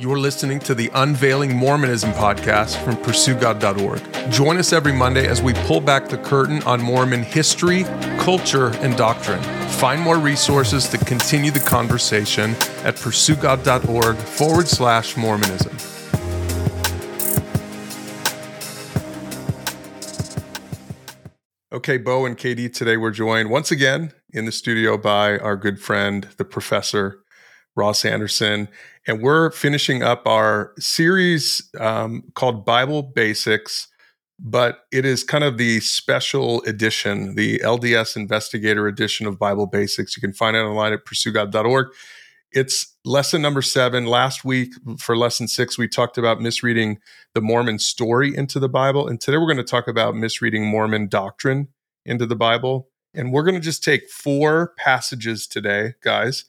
You're listening to the Unveiling Mormonism podcast from PursueGod.org. Join us every Monday as we pull back the curtain on Mormon history, culture, and doctrine. Find more resources to continue the conversation at PursueGod.org forward slash Mormonism. Okay, Bo and KD, today we're joined once again in the studio by our good friend, the professor, Ross Anderson and we're finishing up our series um, called Bible Basics, but it is kind of the special edition, the LDS Investigator edition of Bible Basics. You can find it online at pursuegod.org. It's lesson number seven. Last week for lesson six, we talked about misreading the Mormon story into the Bible. And today we're going to talk about misreading Mormon doctrine into the Bible. And we're going to just take four passages today, guys,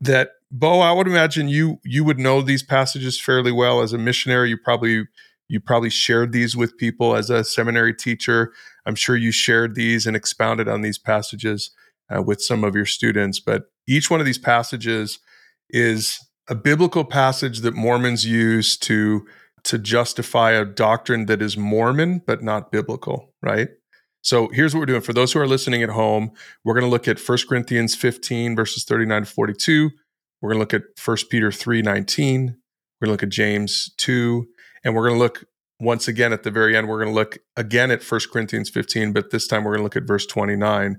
that Bo, I would imagine you you would know these passages fairly well as a missionary. You probably you probably shared these with people as a seminary teacher. I'm sure you shared these and expounded on these passages uh, with some of your students. But each one of these passages is a biblical passage that Mormons use to to justify a doctrine that is Mormon but not biblical, right? So here's what we're doing. For those who are listening at home, we're going to look at 1 Corinthians 15, verses 39 to 42. We're going to look at 1 Peter 3 19. We're going to look at James 2. And we're going to look once again at the very end, we're going to look again at 1 Corinthians 15, but this time we're going to look at verse 29.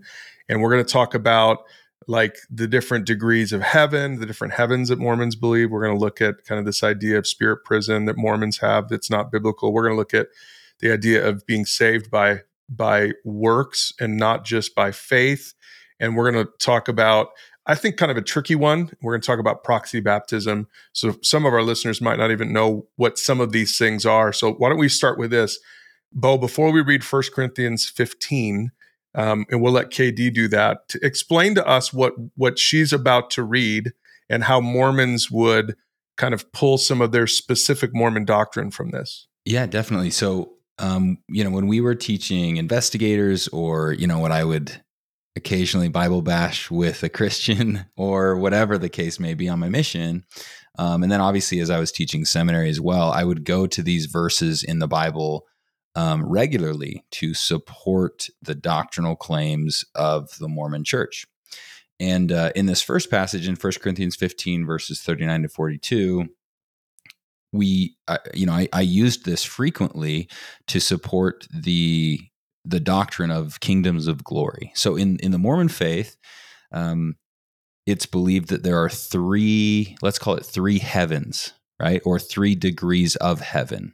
And we're going to talk about like the different degrees of heaven, the different heavens that Mormons believe. We're going to look at kind of this idea of spirit prison that Mormons have that's not biblical. We're going to look at the idea of being saved by by works and not just by faith. And we're going to talk about I think kind of a tricky one. We're going to talk about proxy baptism. So some of our listeners might not even know what some of these things are. So why don't we start with this? Bo, before we read 1 Corinthians 15, um, and we'll let KD do that, to explain to us what what she's about to read and how Mormons would kind of pull some of their specific Mormon doctrine from this. Yeah, definitely. So, um, you know, when we were teaching investigators, or you know, what I would occasionally Bible bash with a Christian or whatever the case may be on my mission. Um, and then obviously, as I was teaching seminary as well, I would go to these verses in the Bible um, regularly to support the doctrinal claims of the Mormon church. And uh, in this first passage in 1 Corinthians 15, verses 39 to 42, we, uh, you know, I, I used this frequently to support the the doctrine of kingdoms of glory. So in in the Mormon faith, um, it's believed that there are three, let's call it three heavens, right, or three degrees of heaven.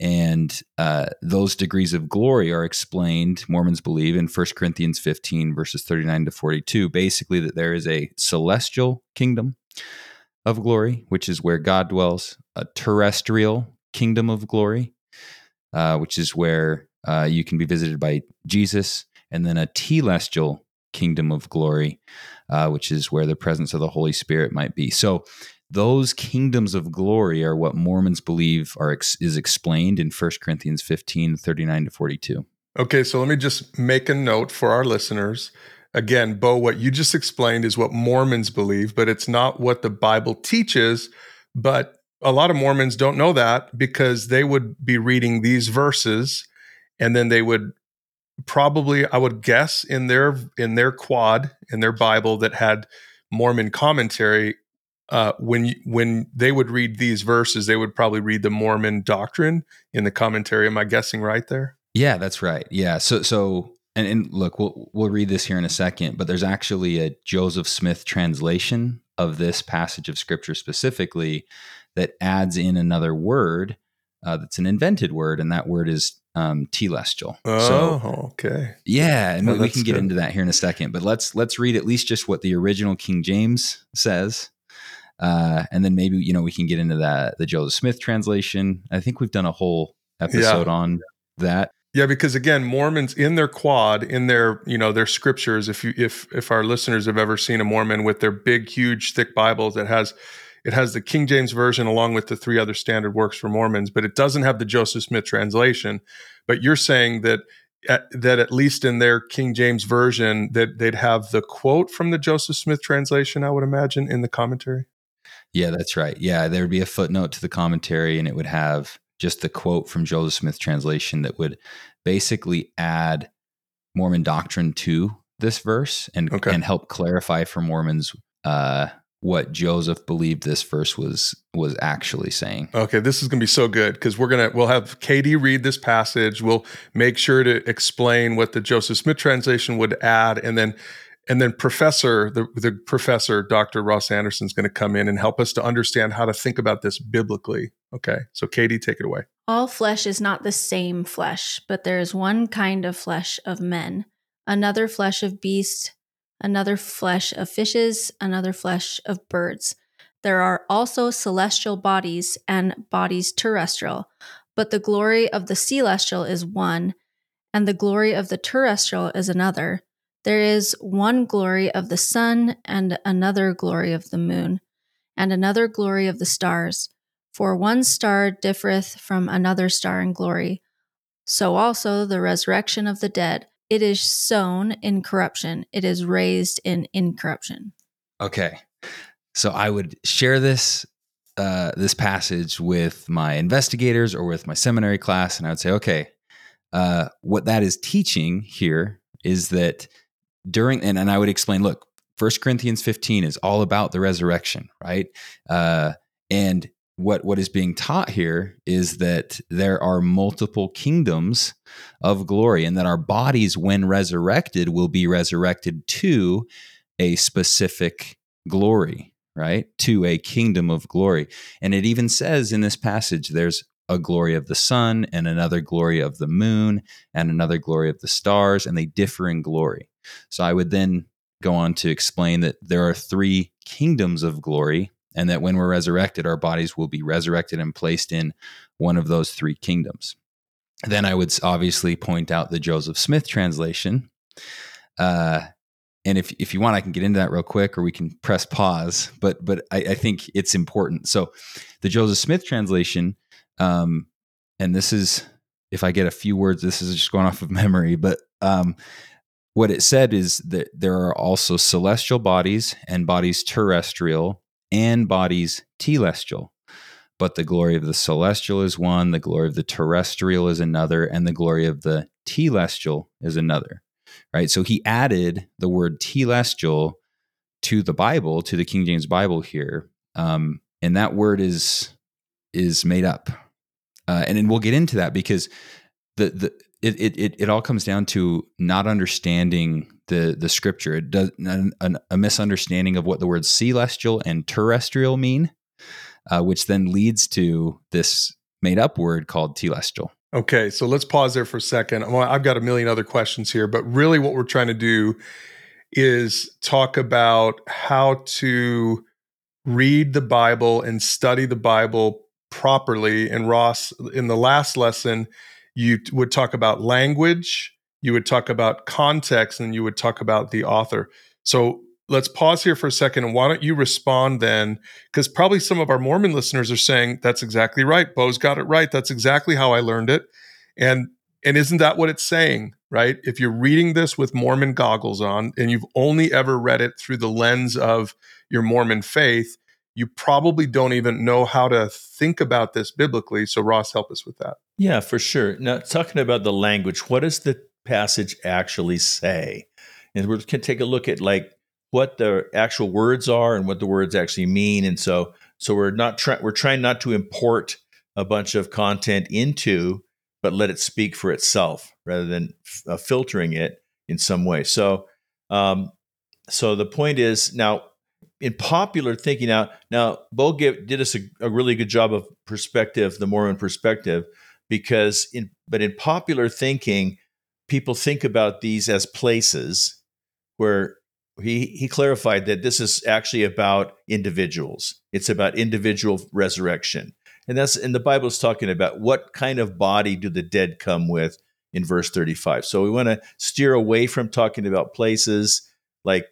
And uh, those degrees of glory are explained, Mormons believe, in 1 Corinthians 15, verses 39 to 42. Basically, that there is a celestial kingdom of glory, which is where God dwells, a terrestrial kingdom of glory, uh, which is where uh, you can be visited by Jesus, and then a telestial kingdom of glory, uh, which is where the presence of the Holy Spirit might be. So, those kingdoms of glory are what Mormons believe are ex- is explained in 1 Corinthians 15, 39 to 42. Okay, so let me just make a note for our listeners. Again, Bo, what you just explained is what Mormons believe, but it's not what the Bible teaches. But a lot of Mormons don't know that because they would be reading these verses and then they would probably i would guess in their in their quad in their bible that had mormon commentary uh, when when they would read these verses they would probably read the mormon doctrine in the commentary. Am i guessing right there? Yeah that's right. Yeah so so and, and look we'll we'll read this here in a second but there's actually a joseph smith translation of this passage of scripture specifically that adds in another word uh, that's an invented word and that word is um, telestial. Oh, so, okay. Yeah, and oh, we, we can get good. into that here in a second. But let's let's read at least just what the original King James says, uh, and then maybe you know we can get into that the Joseph Smith translation. I think we've done a whole episode yeah. on that. Yeah, because again, Mormons in their quad, in their you know their scriptures. If you if if our listeners have ever seen a Mormon with their big, huge, thick Bibles that has it has the King James version along with the three other standard works for Mormons, but it doesn't have the Joseph Smith translation. But you're saying that at, that at least in their King James version that they'd have the quote from the Joseph Smith translation, I would imagine, in the commentary. Yeah, that's right. Yeah, there would be a footnote to the commentary, and it would have just the quote from Joseph Smith translation that would basically add Mormon doctrine to this verse and okay. and help clarify for Mormons uh, what Joseph believed this verse was was actually saying. Okay, this is going to be so good because we're going to we'll have KD read this passage. We'll make sure to explain what the Joseph Smith translation would add and then and then professor the, the professor Dr. Ross Anderson is going to come in and help us to understand how to think about this biblically. Okay. So KD, take it away. All flesh is not the same flesh, but there is one kind of flesh of men, another flesh of beasts another flesh of fishes, another flesh of birds. There are also celestial bodies and bodies terrestrial, but the glory of the celestial is one, and the glory of the terrestrial is another. There is one glory of the sun, and another glory of the moon, and another glory of the stars. For one star differeth from another star in glory. So also the resurrection of the dead it is sown in corruption, it is raised in incorruption. Okay. So I would share this uh, this passage with my investigators or with my seminary class, and I would say, okay, uh, what that is teaching here is that during, and, and I would explain, look, First Corinthians 15 is all about the resurrection, right? Uh, and what what is being taught here is that there are multiple kingdoms of glory and that our bodies when resurrected will be resurrected to a specific glory right? To a kingdom of glory. And it even says in this passage there's a glory of the sun and another glory of the moon and another glory of the stars and they differ in glory. So i would then go on to explain that there are three kingdoms of glory and that when we're resurrected, our bodies will be resurrected and placed in one of those three kingdoms. Then I would obviously point out the Joseph Smith translation. Uh, and if, if you want, I can get into that real quick, or we can press pause. But but I, I think it's important. So, the Joseph Smith translation, um, and this is if I get a few words, this is just going off of memory. But um, what it said is that there are also celestial bodies and bodies terrestrial and bodies telestial. But the glory of the celestial is one, the glory of the terrestrial is another, and the glory of the telestial is another. Right? So he added the word telestial to the Bible, to the King James Bible here. Um, and that word is is made up. Uh, and, and we'll get into that because the the it, it it all comes down to not understanding the the scripture. It does an, an, a misunderstanding of what the words celestial and terrestrial mean, uh, which then leads to this made up word called telestial. Okay, so let's pause there for a second. I've got a million other questions here, but really, what we're trying to do is talk about how to read the Bible and study the Bible properly. And Ross, in the last lesson, you would talk about language, you would talk about context, and you would talk about the author. So let's pause here for a second. And why don't you respond then? Because probably some of our Mormon listeners are saying, that's exactly right. Bo's got it right. That's exactly how I learned it. And and isn't that what it's saying, right? If you're reading this with Mormon goggles on and you've only ever read it through the lens of your Mormon faith, you probably don't even know how to think about this biblically. So, Ross, help us with that. Yeah, for sure. Now, talking about the language, what does the passage actually say? And we can take a look at like what the actual words are and what the words actually mean. And so, so we're not trying. We're trying not to import a bunch of content into, but let it speak for itself rather than f- uh, filtering it in some way. So, um, so the point is now in popular thinking now now Bo did us a, a, really good job of perspective the Mormon perspective because in but in popular thinking people think about these as places where he he clarified that this is actually about individuals. It's about individual resurrection. And that's and the bible is talking about what kind of body do the dead come with in verse 35 so we want to steer away from talking about places like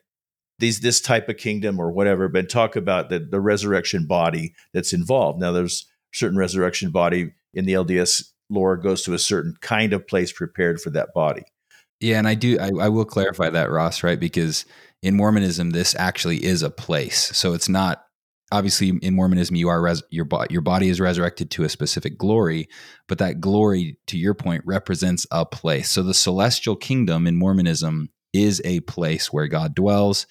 these this type of kingdom or whatever, but talk about the, the resurrection body that's involved. Now there's certain resurrection body in the LDS lore goes to a certain kind of place prepared for that body. Yeah, and I do I, I will clarify that, Ross, right? Because in Mormonism, this actually is a place. So it's not obviously in Mormonism you are res- your your body is resurrected to a specific glory, but that glory to your point represents a place. So the celestial kingdom in Mormonism is a place where God dwells.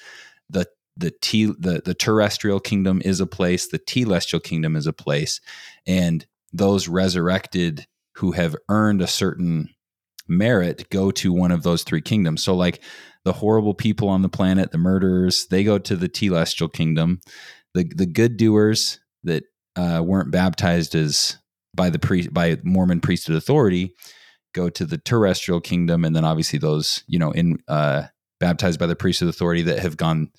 The the t the, the terrestrial kingdom is a place, the telestial kingdom is a place, and those resurrected who have earned a certain merit go to one of those three kingdoms. So like the horrible people on the planet, the murderers, they go to the telestial kingdom the the good doers that uh, weren't baptized as by the pre by Mormon priesthood authority go to the terrestrial kingdom, and then obviously those you know in uh, baptized by the priesthood authority that have gone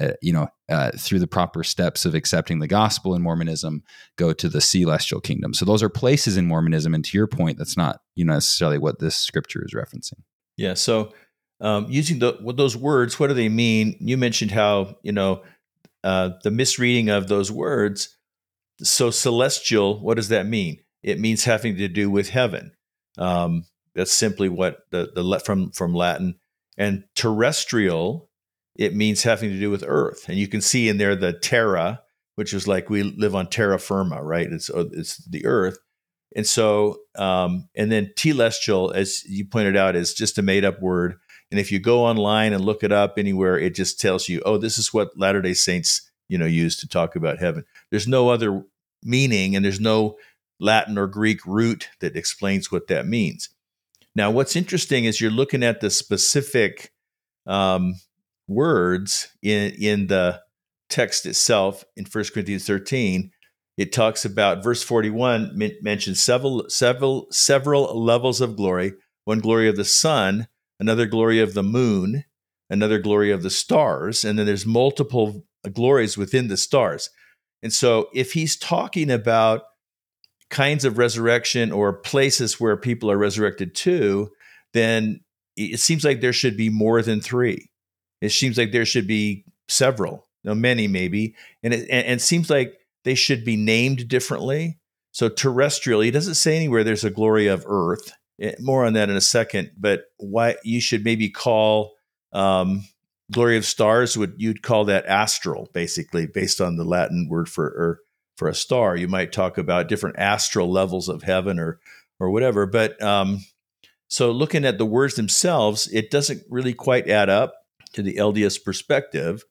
uh, you know uh, through the proper steps of accepting the gospel in Mormonism go to the celestial kingdom. So those are places in Mormonism, and to your point, that's not you know necessarily what this scripture is referencing. Yeah. So um, using the, those words, what do they mean? You mentioned how you know uh, the misreading of those words. So celestial, what does that mean? It means having to do with heaven. Um, that's simply what the the from from Latin. And terrestrial, it means having to do with earth. And you can see in there the terra, which is like we live on terra firma, right? It's uh, it's the earth. And so, um, and then telestial, as you pointed out, is just a made up word and if you go online and look it up anywhere, it just tells you, oh, this is what Latter day Saints, you know, use to talk about heaven. There's no other meaning and there's no Latin or Greek root that explains what that means. Now, what's interesting is you're looking at the specific um, words in, in the text itself in 1 Corinthians 13. It talks about verse 41 mentions several several several levels of glory. One glory of the sun, another glory of the moon, another glory of the stars, and then there's multiple glories within the stars. And so if he's talking about kinds of resurrection or places where people are resurrected to, then it seems like there should be more than three. It seems like there should be several, know, many maybe, and it and, and it seems like they should be named differently. So terrestrially, he doesn't say anywhere there's a glory of earth. Eh, more on that in a second. But why you should maybe call um, glory of stars would you'd call that astral, basically, based on the Latin word for or for a star. You might talk about different astral levels of heaven or or whatever. But um, so looking at the words themselves, it doesn't really quite add up to the LDS perspective.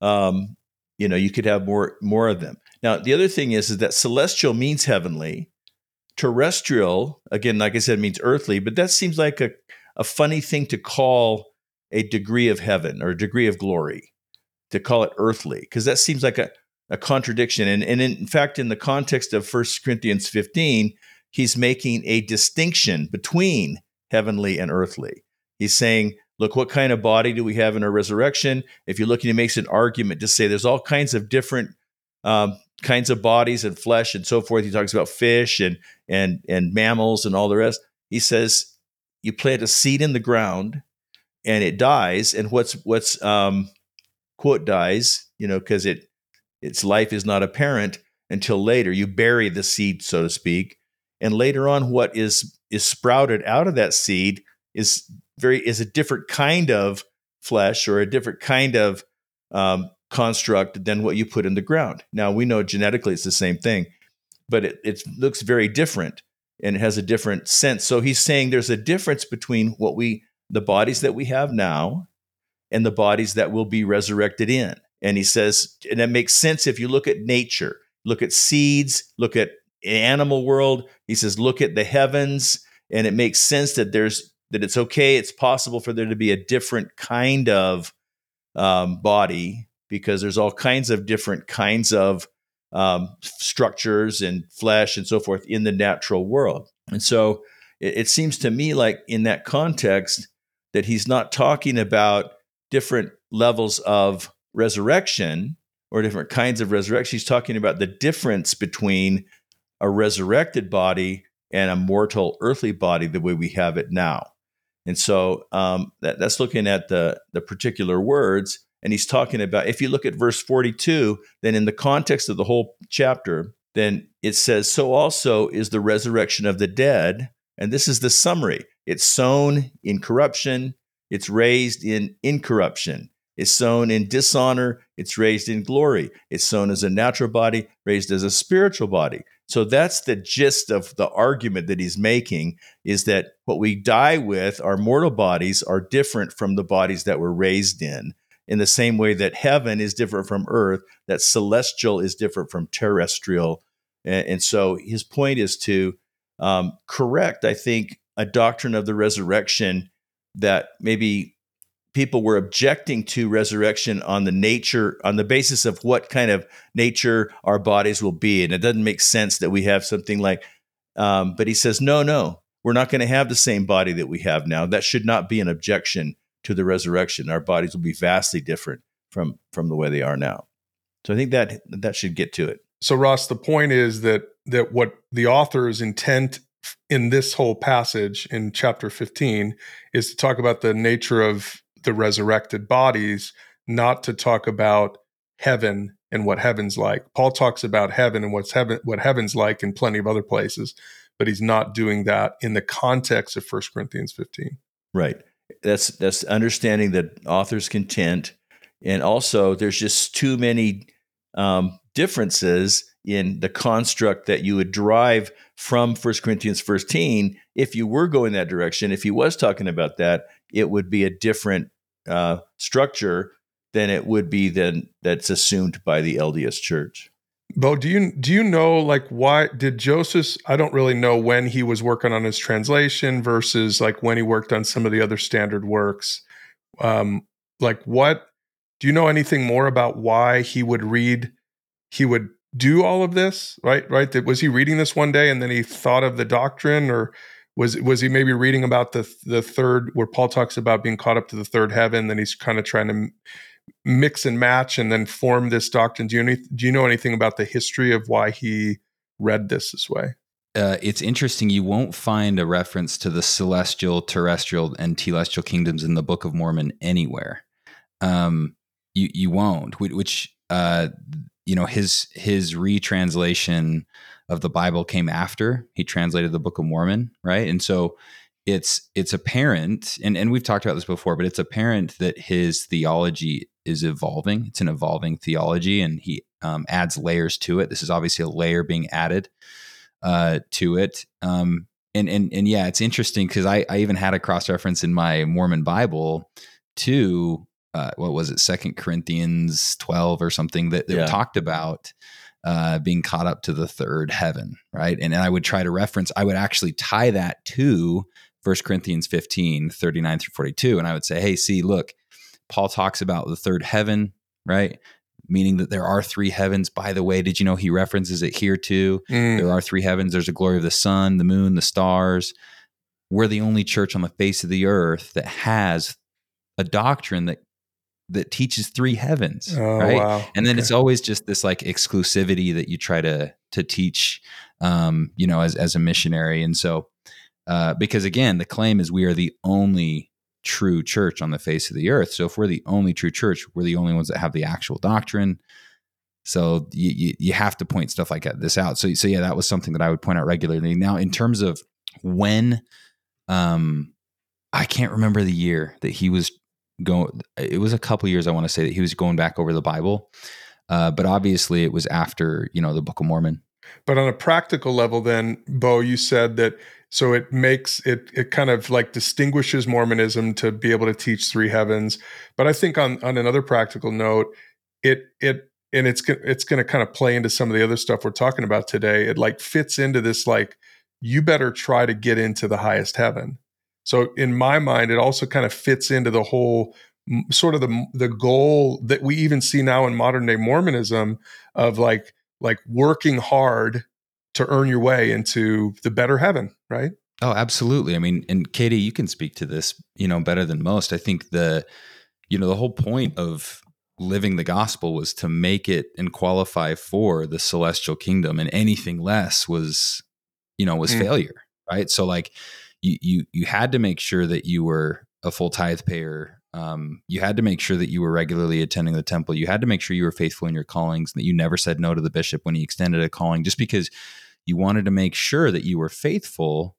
Um, you know, you could have more more of them. Now, the other thing is, is that celestial means heavenly, terrestrial, again, like I said, means earthly, but that seems like a, a funny thing to call a degree of heaven or a degree of glory, to call it earthly, because that seems like a, a contradiction. And, and in fact, in the context of 1 Corinthians 15, he's making a distinction between heavenly and earthly. He's saying, look, what kind of body do we have in our resurrection? If you're looking, he makes an argument to say there's all kinds of different um, kinds of bodies and flesh and so forth. He talks about fish and and and mammals and all the rest. He says you plant a seed in the ground and it dies, and what's what's um, quote dies, you know, because it its life is not apparent until later. You bury the seed, so to speak, and later on, what is is sprouted out of that seed is very is a different kind of flesh or a different kind of um, construct than what you put in the ground. Now we know genetically it's the same thing, but it, it looks very different and it has a different sense. So he's saying there's a difference between what we the bodies that we have now and the bodies that will be resurrected in. And he says, and that makes sense if you look at nature, look at seeds, look at animal world. He says, look at the heavens, and it makes sense that there's that it's okay, it's possible for there to be a different kind of um, body because there's all kinds of different kinds of um, structures and flesh and so forth in the natural world. And so it, it seems to me like in that context that he's not talking about different levels of resurrection or different kinds of resurrection. He's talking about the difference between a resurrected body and a mortal earthly body the way we have it now. And so um, that, that's looking at the, the particular words and he's talking about if you look at verse 42 then in the context of the whole chapter then it says so also is the resurrection of the dead and this is the summary it's sown in corruption it's raised in incorruption It's sown in dishonor, it's raised in glory. It's sown as a natural body, raised as a spiritual body. So that's the gist of the argument that he's making is that what we die with, our mortal bodies, are different from the bodies that we're raised in. In the same way that heaven is different from earth, that celestial is different from terrestrial. And, so his point is to um, correct, I think, a doctrine of the resurrection that maybe people were objecting to resurrection on the nature on the basis of what kind of nature our bodies will be. And it doesn't make sense that we have something like um, but he says no no we're not going to have the same body that we have now. That should not be an objection to the resurrection. Our bodies will be vastly different from from the way they are now. So i think that that should get to it. So ross the point is that that what the author's intent in this whole passage in chapter 15 is to talk about the nature of the resurrected bodies, not to talk about heaven and what heaven's like. Paul talks about heaven and what's heaven what heaven's like in plenty of other places, but he's not doing that in the context of 1 Corinthians 15. Right. That's that's understanding that author's content and also there's just too many um, differences in the construct that you would derive from 1 Corinthians 15 if you were going that direction if he was talking about that it would be a different uh, structure than it would be then that's assumed by the LDS Church. Bo, do you do you know like why did Joseph? I don't really know when he was working on his translation versus like when he worked on some of the other standard works. Um, like what? Do you know anything more about why he would read? He would do all of this, right? Right? Was he reading this one day and then he thought of the doctrine, or was was he maybe reading about the the third where Paul talks about being caught up to the third heaven? Then he's kind of trying to mix and match and then form this doctrine. Do you any, do you know anything about the history of why he read this this way? Uh, it's interesting. You won't find a reference to the celestial, terrestrial, and telestial kingdoms in the Book of Mormon anywhere. Um, you you won't. Which uh, you know his his retranslation of the Bible came after he translated the Book of Mormon, right? And so it's it's apparent, and, and we've talked about this before, but it's apparent that his theology is evolving. It's an evolving theology, and he um, adds layers to it. This is obviously a layer being added uh, to it. Um, and and and yeah, it's interesting because I, I even had a cross reference in my Mormon Bible to uh, what was it, Second Corinthians twelve or something that, that yeah. talked about uh, being caught up to the third heaven, right? And, and I would try to reference, I would actually tie that to 1 Corinthians 15, 39 through 42. And I would say, hey, see, look, Paul talks about the third heaven, right? Meaning that there are three heavens. By the way, did you know he references it here too? Mm. There are three heavens. There's a glory of the sun, the moon, the stars. We're the only church on the face of the earth that has a doctrine that that teaches three heavens oh, right? wow. and then okay. it's always just this like exclusivity that you try to to teach um you know as as a missionary. And so uh because again the claim is we are the only true church on the face of the earth. So if we're the only true church we're the only ones that have the actual doctrine. So you, you, you have to point stuff like this out. So so yeah that was something that i would point out regularly. Now in terms of when um i can't remember the year that he was go it was a couple years i want to say that he was going back over the bible uh, but obviously it was after you know the book of mormon. But on a practical level then bo you said that so it makes it it kind of like distinguishes mormonism to be able to teach three heavens. But i think on on another practical note it it and it's it's going to kind of play into some of the other stuff we're talking about today it like fits into this like you better try to get into the highest heaven so in my mind, it also kind of fits into the whole sort of the the goal that we even see now in modern day Mormonism of like like working hard to earn your way into the better heaven, right? Oh, absolutely. I mean, and KD, you can speak to this, you know, better than most. I think the you know, the whole point of living the gospel was to make it and qualify for the celestial kingdom and anything less was you know, was mm. failure, right? So like you you you had to make sure that you were a full tithe payer. Um, you had to make sure that you were regularly attending the temple. You had to make sure you were faithful in your callings, and that you never said no to the bishop when he extended a calling, just because you wanted to make sure that you were faithful,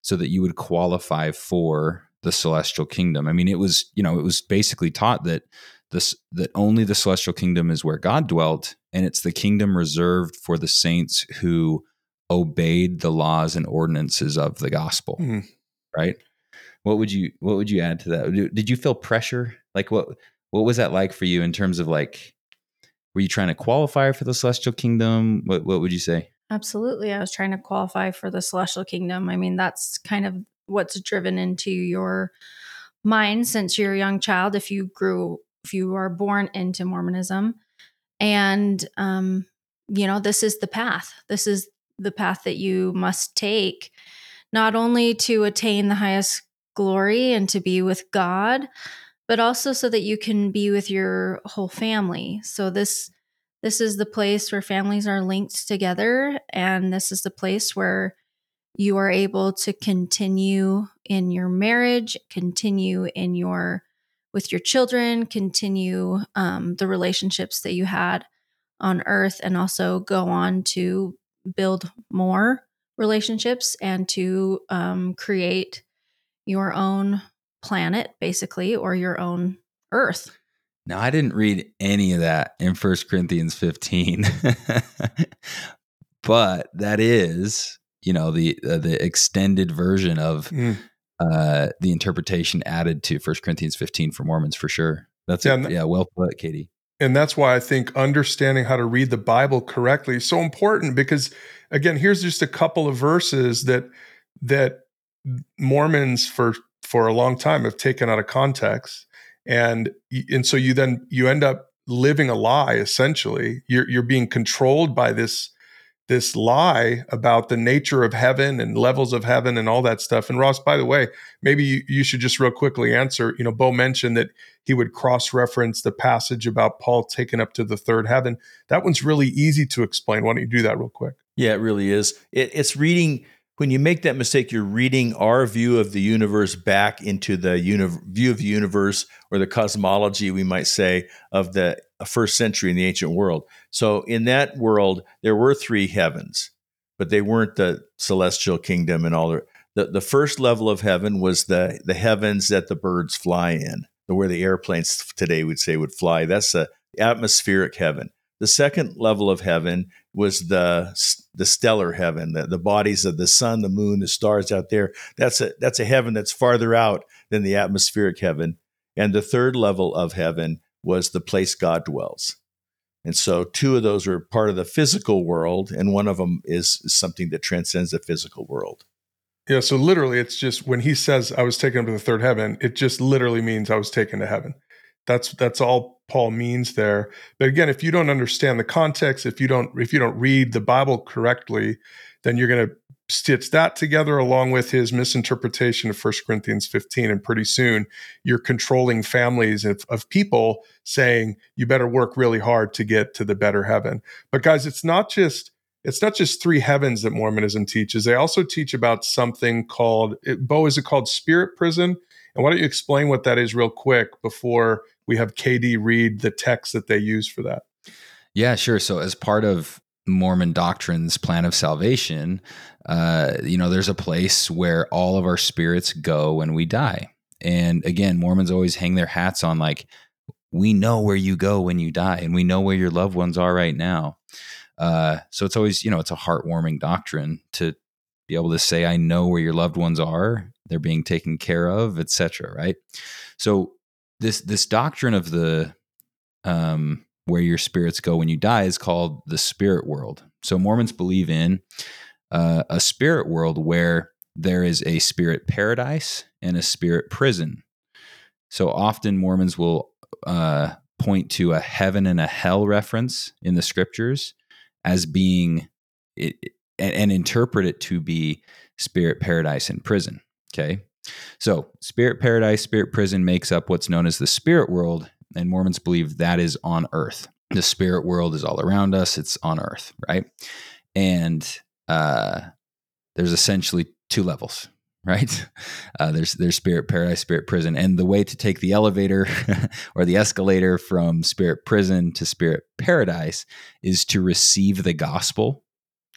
so that you would qualify for the celestial kingdom. I mean, it was you know it was basically taught that this that only the celestial kingdom is where God dwelt, and it's the kingdom reserved for the saints who obeyed the laws and ordinances of the gospel. Mhm. Right? What would you what would you add to that? Did- Did you feel pressure? Like what what was that like for you in terms of like were you trying to qualify for the celestial kingdom? What what would you say? Absolutely. I was trying to qualify for the celestial kingdom. I mean, that's kind of what's driven into your mind since you're a young child if you grew if you are born into Mormonism. And um you know, this is the path. This is the path that you must take not only to attain the highest glory and to be with God, but also so that you can be with your whole family. So this this is the place where families are linked together and this is the place where you are able to continue in your marriage continue in your with your children continue um, the relationships that you had on earth and also go on to build more relationships and to um, create your own planet basically or your own earth Now, I didn't read any of that in First Corinthians 15, but that is, you know, the uh, the extended version of Mm. uh, the interpretation added to First Corinthians 15 for Mormons for sure. That's Yeah, yeah, and- yeah well put, KD. And that's why I think understanding how to read the Bible correctly is so important because again, here's just a couple of verses that that Mormons for for a long time have taken out of context. And and so you then you end up living a lie essentially. You're you're being controlled by this this lie about the nature of heaven and levels of heaven and all that stuff. And Ross, by the way, maybe you, you should just real quickly answer. You know, Bo mentioned that he would cross reference the passage about Paul taken up to the third heaven. That one's really easy to explain. Why don't you do that real quick? Yeah, it really is. It, it's reading. When you make that mistake, you're reading our view of the universe back into the view of the universe or the cosmology, we might say, of the first century in the ancient world. So, in that world, there were three heavens, but they weren't the celestial kingdom and all the the, the first level of heaven was the the heavens that the birds fly in, where the airplanes today would say would fly. That's a atmospheric heaven. The second level of heaven was the the stellar heaven, the, the bodies of the sun, the moon, the stars out there. That's a that's a heaven that's farther out than the atmospheric heaven. And the third level of heaven was the place God dwells. And so two of those are part of the physical world, and one of them is something that transcends the physical world. Yeah, so literally, it's just when he says I was taken up to the third heaven, it just literally means I was taken to heaven. That's that's all Paul means there. But again, if you don't understand the context, if you don't if you don't read the Bible correctly, then you're going to stitch that together along with his misinterpretation of 1 Corinthians 15 and pretty soon you're controlling families of, of people saying you better work really hard to get to the better heaven. But guys, it's not just it's not just three heavens that Mormonism teaches. They also teach about something called, Bo, is it called spirit prison? And why don't you explain what that is real quick before we have KD read the text that they use for that? Yeah, sure. So, as part of Mormon doctrine's plan of salvation, uh, you know, there's a place where all of our spirits go when we die. And again, Mormons always hang their hats on like, we know where you go when you die, and we know where your loved ones are right now. Uh, so it's always, you know, it's a heartwarming doctrine to be able to say, I know where your loved ones are, they're being taken care of, etc. Right. So this this doctrine of the um, where your spirits go when you die is called the spirit world. So Mormons believe in uh, a spirit world where there is a spirit paradise and a spirit prison. So often Mormons will uh, point to a heaven and a hell reference in the scriptures as being it, and, and interpret it to be spirit paradise and prison. Okay. So, spirit paradise, spirit prison makes up what's known as the spirit world, and Mormons believe that is on earth. The spirit world is all around us, it's on earth, right? And uh, there's essentially two levels, right? Uh, there's there's spirit paradise, spirit prison, and the way to take the elevator or the escalator from spirit prison to spirit paradise is to receive the gospel.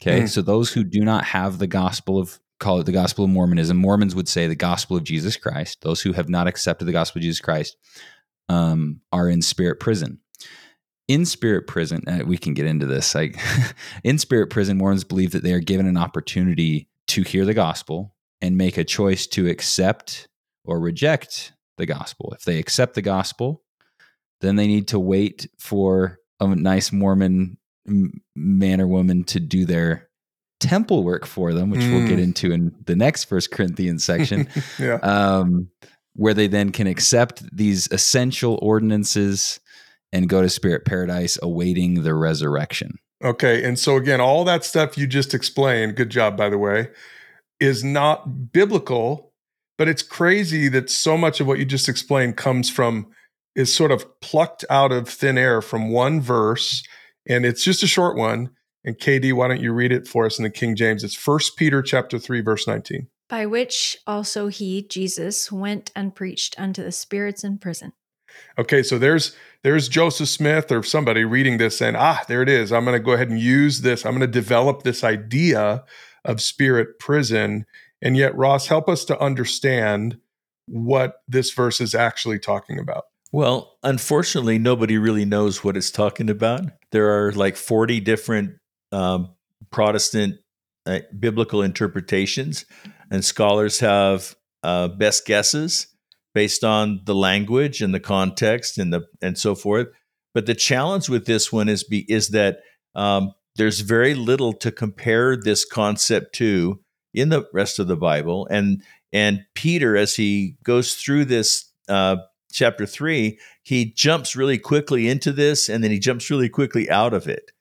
Okay, Mm. so those who do not have the gospel of call it the gospel of Mormonism, Mormons would say the gospel of Jesus Christ. Those who have not accepted the gospel of Jesus Christ um, are in spirit prison. In spirit prison, uh, we can get into this. Like in spirit prison, Mormons believe that they are given an opportunity to hear the gospel and make a choice to accept or reject the gospel. If they accept the gospel, then they need to wait for a nice Mormon man or woman to do their temple work for them, which mm. we'll get mm. into in the next First Corinthians section. yeah. Um, where they then can accept these essential ordinances and go to spirit paradise awaiting the resurrection. Okay. And so, again, all that stuff you just explained, good job, by the way, is not biblical, but it's crazy that so much of what you just explained comes from, is sort of plucked out of thin air from one verse. And it's just a short one. And KD, why don't you read it for us in the King James? It's First Peter chapter 3, verse 19. By which also he, Jesus, went and preached unto the spirits in prison. Okay, so there's there's Joseph Smith or somebody reading this saying ah, there it is. I'm going to go ahead and use this. I'm going to develop this idea of spirit prison. And yet, Ross, help us to understand what this verse is actually talking about. Well, unfortunately, nobody really knows what it's talking about. There are like 40 different um, Protestant uh, biblical interpretations, and scholars have uh, best guesses based on the language and the context and the and so forth. But the challenge with this one is be is that um, there's very little to compare this concept to in the rest of the Bible, and and Peter, as he goes through this uh, chapter three, he jumps really quickly into this, and then he jumps really quickly out of it,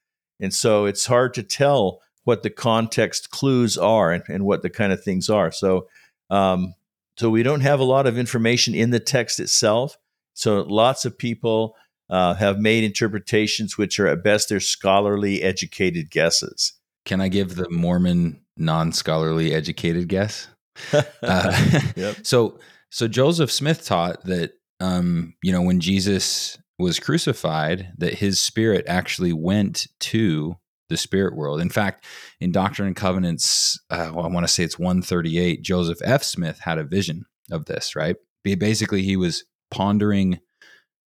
and so it's hard to tell what the context clues are and, and what the kind of things are. So, um, so we don't have a lot of information in the text itself. So lots of people uh, have made interpretations which are at best they're scholarly educated guesses. Can I give the Mormon non-scholarly educated guess? uh, yep. So, so Joseph Smith taught that um, you know when Jesus was crucified, that his spirit actually went to the spirit world. In fact, in Doctrine and Covenants, uh, well, I want to say it's 138, Joseph F. Smith had a vision of this, right? Basically, he was pondering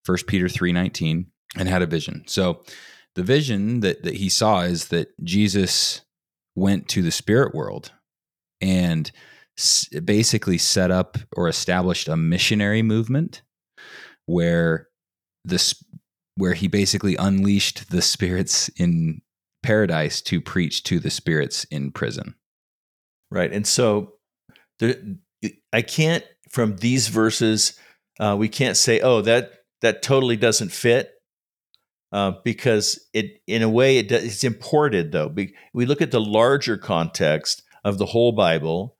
1 Peter 3.19 and had a vision. So the vision that, that he saw is that Jesus went to the spirit world and basically set up or established a missionary movement where this where he basically unleashed the spirits in paradise to preach to the spirits in prison. Right. And so there, I can't, from these verses, uh, we can't say, oh, that, that totally doesn't fit. Uh, because it, in a way, it does, it's imported though. We look at the larger context of the whole Bible.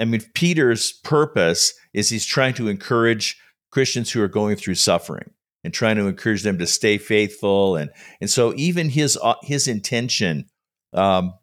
I mean, Peter's purpose is he's trying to encourage Christians who are going through suffering and trying to encourage them to stay faithful. And and so even his uh, his intention um,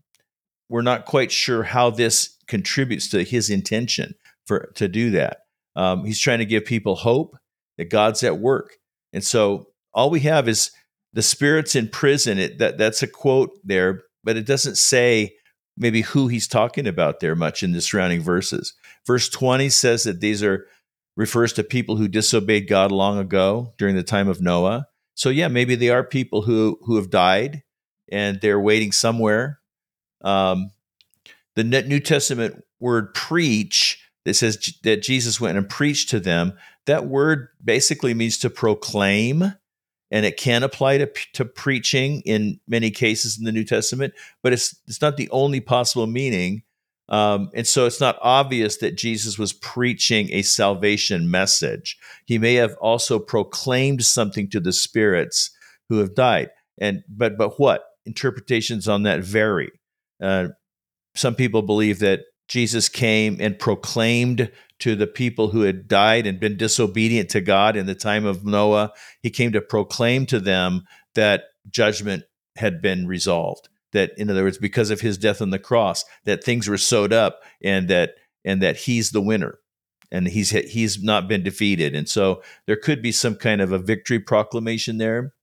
we're not quite sure how this contributes to his intention for to do that. Um, he's trying to give people hope that god's at work. And so all we have is the spirits in prison. It, that that's a quote there but it doesn't say maybe who he's talking about there much in the surrounding verses. Verse 20 says that these are refers to people who disobeyed God long ago during the time of Noah. So yeah, maybe they are people who who have died and they're waiting somewhere. Um, the New Testament word "preach" that says that Jesus went and preached to them. That word basically means to proclaim, and it can apply to to preaching in many cases in the New Testament. But it's it's not the only possible meaning. Um, and so it's not obvious that Jesus was preaching a salvation message. He may have also proclaimed something to the spirits who have died. And but but what interpretations on that vary. Uh, some people believe that Jesus came and proclaimed to the people who had died and been disobedient to God in the time of Noah. He came to proclaim to them that judgment had been resolved that in other words because of his death on the cross that things were sewed up and that and that he's the winner. And he's he's not been defeated. And so there could be some kind of a victory proclamation there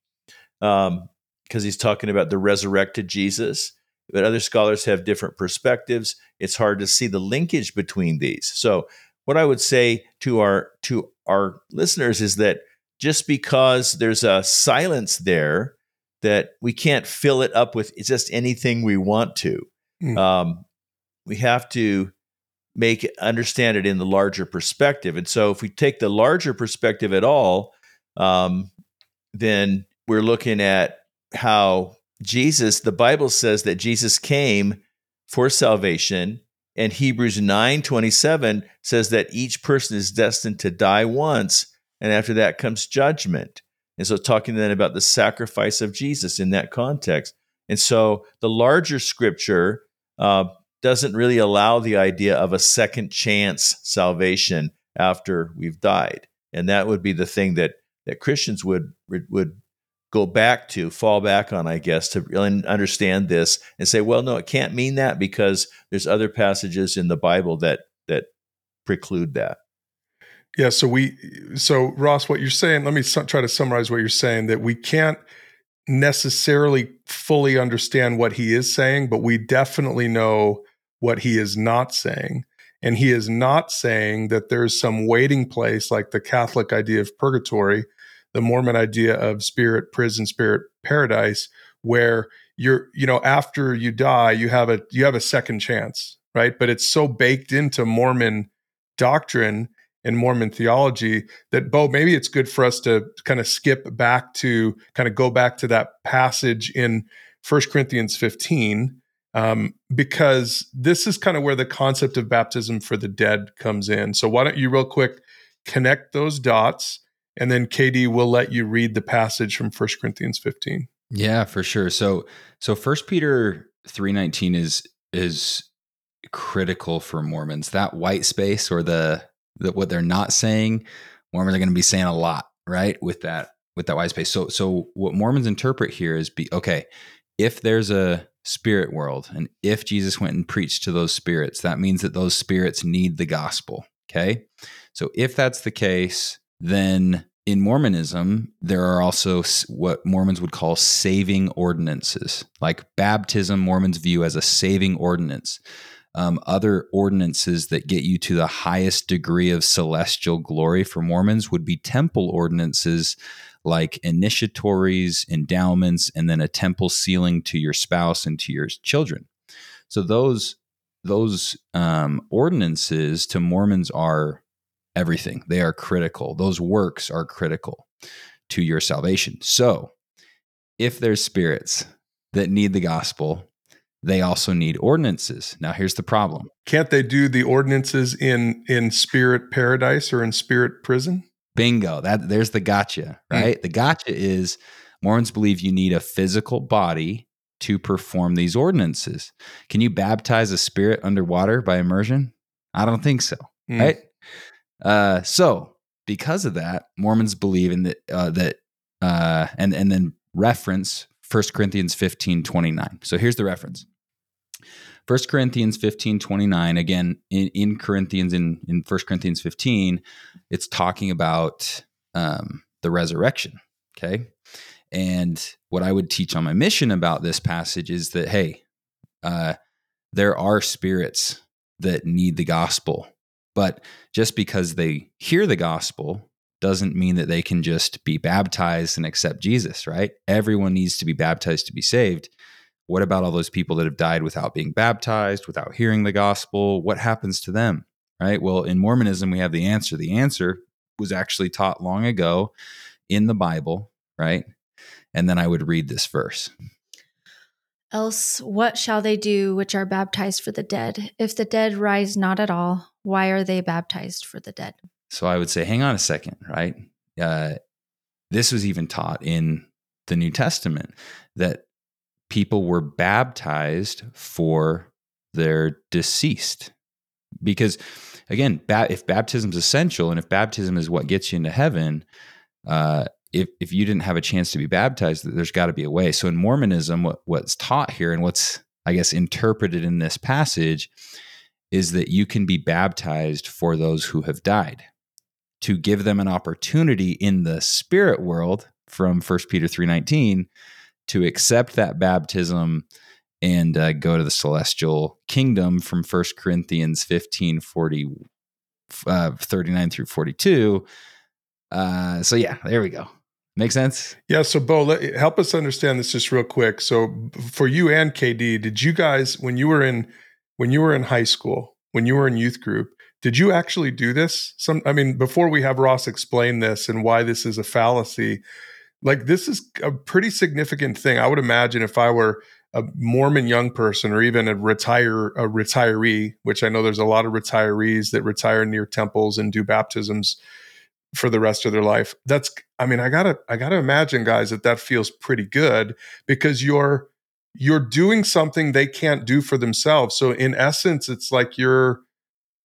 um because he's talking about the resurrected Jesus. But other scholars have different perspectives. It's hard to see the linkage between these. So what i would say to our to our listeners is that just because there's a silence there that we can't fill it up with just anything we want to. Mm. Um, we have to make it, understand it in the larger perspective. And so, if we take the larger perspective at all, um, then we're looking at how Jesus, the Bible says that Jesus came for salvation, and Hebrews 9 27 says that each person is destined to die once, and after that comes judgment. And so, talking then about the sacrifice of Jesus in that context. And so, the larger scripture uh, doesn't really allow the idea of a second chance salvation after we've died. And that would be the thing that that Christians would would go back to, fall back on, I guess, to really understand this and say, well, no, it can't mean that because there's other passages in the Bible that that preclude that. Yeah. So we, so Ross, what you're saying, let me su- try to summarize what you're saying that we can't necessarily fully understand what he is saying, but we definitely know what he is not saying. And he is not saying that there's some waiting place like the Catholic idea of purgatory, the Mormon idea of spirit prison, spirit paradise, where you're, you know, after you die, you have a you have a second chance, right? But it's so baked into Mormon doctrine and Mormon theology that Bo, maybe it's good for us to kind of skip back to kind of go back to that passage in First Corinthians 15, um, because this is kind of where the concept of baptism for the dead comes in. So why don't you real quick connect those dots, and then KD will let you read the passage from First Corinthians 15. Yeah, for sure. So so First Peter three nineteen is is critical for Mormons. That white space or the that what they're not saying, Mormons are going to be saying a lot, right? With that with that white space. So so what Mormons interpret here is be okay, if there's a spirit world and if Jesus went and preached to those spirits, that means that those spirits need the gospel, okay? So if that's the case, then in Mormonism, there are also what Mormons would call saving ordinances. Like baptism, Mormons view as a saving ordinance um, other ordinances that get you to the highest degree of celestial glory for Mormons would be temple ordinances like initiatories, endowments, and then a temple sealing to your spouse and to your children. So those those um, ordinances to Mormons are everything. They are critical. Those works are critical to your salvation. So if there's spirits that need the gospel, they also need ordinances. Now, here's the problem. Can't they do the ordinances in in spirit paradise or in spirit prison? Bingo. That there's the gotcha, hmm. right? Mm. The gotcha is Mormons believe you need a physical body to perform these ordinances. Can you baptize a spirit underwater by immersion? I don't think so, mm. right? Uh, so because of that, Mormons believe in the, uh, that uh, and and then reference 1 Corinthians 15, 29. So here's the reference. 1 Corinthians 15, 29, again, in, in Corinthians, in, in 1 Corinthians 15, it's talking about um, the resurrection. Okay. And what I would teach on my mission about this passage is that, hey, uh, there are spirits that need the gospel. But just because they hear the gospel doesn't mean that they can just be baptized and accept Jesus, right? Everyone needs to be baptized to be saved. What about all those people that have died without being baptized, without hearing the gospel? What happens to them? Right? Well, in Mormonism, we have the answer. The answer was actually taught long ago in the Bible, right? And then I would read this verse. Else, what shall they do which are baptized for the dead? If the dead rise not at all, why are they baptized for the dead? So I would say, hang on a second, right? Uh, this was even taught in the New Testament that people were baptized for their deceased. Because again, ba- if baptism is essential and if baptism is what gets you into heaven, uh, if, if you didn't have a chance to be baptized, there's got to be a way. So in Mormonism, what, what's taught here and what's, I guess, interpreted in this passage is that you can be baptized for those who have died to give them an opportunity in the spirit world from 1 Peter 3:19 to accept that baptism and uh, go to the celestial kingdom from 1 Corinthians 15 40, uh, 39 through 42. Uh, so yeah, there we go. Make sense? Yeah. So, Bo, let, help us understand this just real quick. So, for you and KD, did you guys when you were in when you were in high school, when you were in youth group, did you actually do this? Some, I mean, before we have Ross explain this and why this is a fallacy, like this is a pretty significant thing. I would imagine if I were a Mormon young person or even a retire a retiree, which I know there's a lot of retirees that retire near temples and do baptisms for the rest of their life. That's I mean, I got to I got to imagine guys that that feels pretty good because you're you're doing something they can't do for themselves. So in essence, it's like you're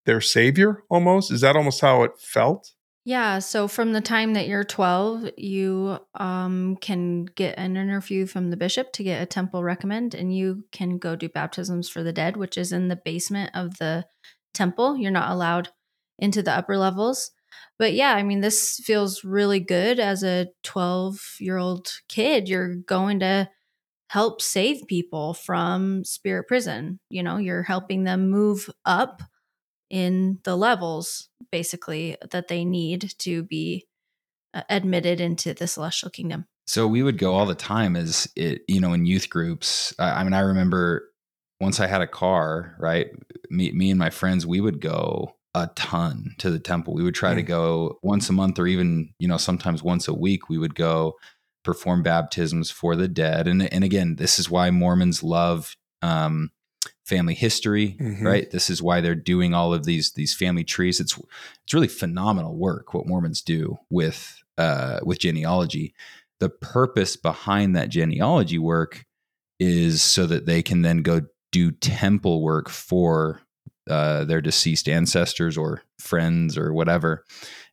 their savior almost. Is that almost how it felt? Yeah. So from the time that you're 12, you um, can get an interview from the bishop to get a temple recommend, and you can go do baptisms for the dead, which is in the basement of the temple. You're not allowed into the upper levels. But yeah, I mean, this feels really good as a 12 year old kid. You're going to help save people from spirit prison. You know, you're helping them move up in the levels basically that they need to be uh, admitted into the celestial kingdom. So we would go all the time as it, you know, in youth groups. I, I mean, I remember once I had a car, right? Me, me and my friends, we would go a ton to the temple. We would try mm. to go once a month or even, you know, sometimes once a week. We would go perform baptisms for the dead. And and again, this is why Mormons love um, family history, mm-hmm. right? This is why they're doing all of these these family trees. It's it's really phenomenal work what Mormons do with uh, with genealogy. The purpose behind that genealogy work is so that they can then go do temple work for uh, their deceased ancestors or friends or whatever.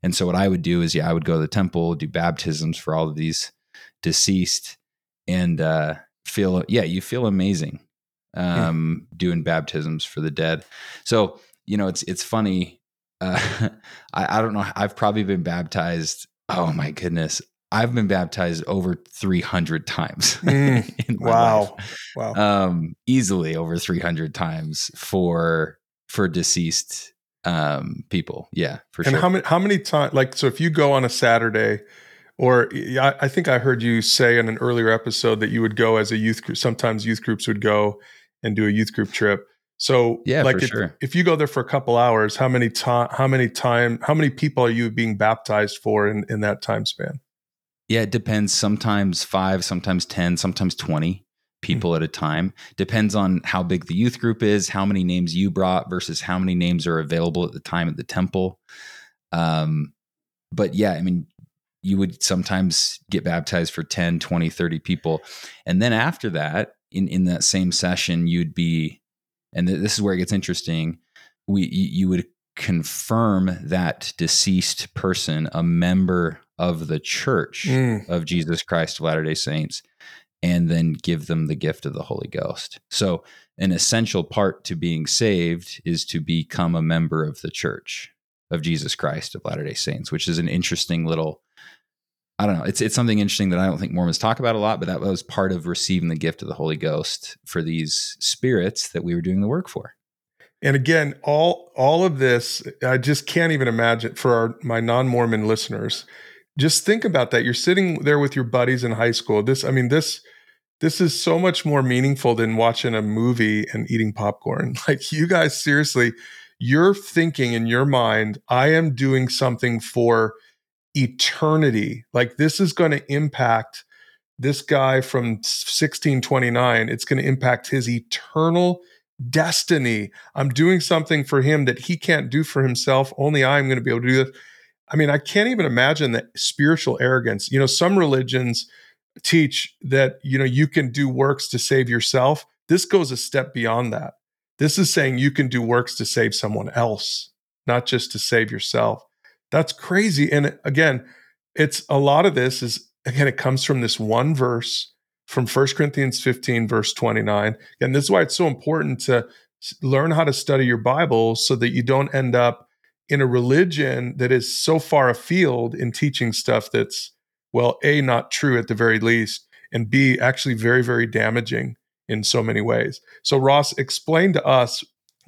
And so what I would do is, yeah, I would go to the temple, do baptisms for all of these deceased, and uh, feel yeah, you feel amazing um, yeah. doing baptisms for the dead. So you know, it's it's funny. Uh, I, I don't know. I've probably been baptized. Oh my goodness, I've been baptized over 300 times. Mm, wow. Life. Wow. Um, easily over 300 times for for deceased um people. Yeah, for and sure. And how many how many times like so if you go on a Saturday or I, I think I heard you say in an earlier episode that you would go as a youth group sometimes youth groups would go and do a youth group trip. So yeah, like if, sure. if you go there for a couple hours, how many time how many time how many people are you being baptized for in, in that time span? Yeah, it depends. Sometimes five, sometimes ten, sometimes twenty people mm-hmm. at a time. Depends on how big the youth group is, how many names you brought versus how many names are available at the time at the temple. Um, but yeah, I mean, you would sometimes get baptized for 10, 20, 30 people. And then after that, in in that same session you'd be and this is where it gets interesting we you would confirm that deceased person a member of the church mm. of Jesus Christ of Latter-day Saints and then give them the gift of the Holy Ghost. So an essential part to being saved is to become a member of the church of Jesus Christ of Latter-day Saints, which is an interesting little I don't know. It's it's something interesting that I don't think Mormons talk about a lot, but that was part of receiving the gift of the Holy Ghost for these spirits that we were doing the work for. And again, all all of this, I just can't even imagine for our, my non-Mormon listeners. Just think about that. You're sitting there with your buddies in high school. This, I mean, this this is so much more meaningful than watching a movie and eating popcorn. Like you guys, seriously, you're thinking in your mind, I am doing something for eternity. Like this is going to impact this guy from 1629. It's going to impact his eternal destiny. I'm doing something for him that he can't do for himself. Only I'm going to be able to do this. I mean, I can't even imagine that spiritual arrogance. You know, some religions teach that, you know, you can do works to save yourself. This goes a step beyond that. This is saying you can do works to save someone else, not just to save yourself. That's crazy. And again, it's a lot of this is again, it comes from this one verse from 1 Corinthians 15, verse 29. And this is why it's so important to learn how to study your Bible so that you don't end up in a religion that is so far afield in teaching stuff that's, well, A, not true at the very least, and B, actually very, very damaging in so many ways. So, Ross, explain to us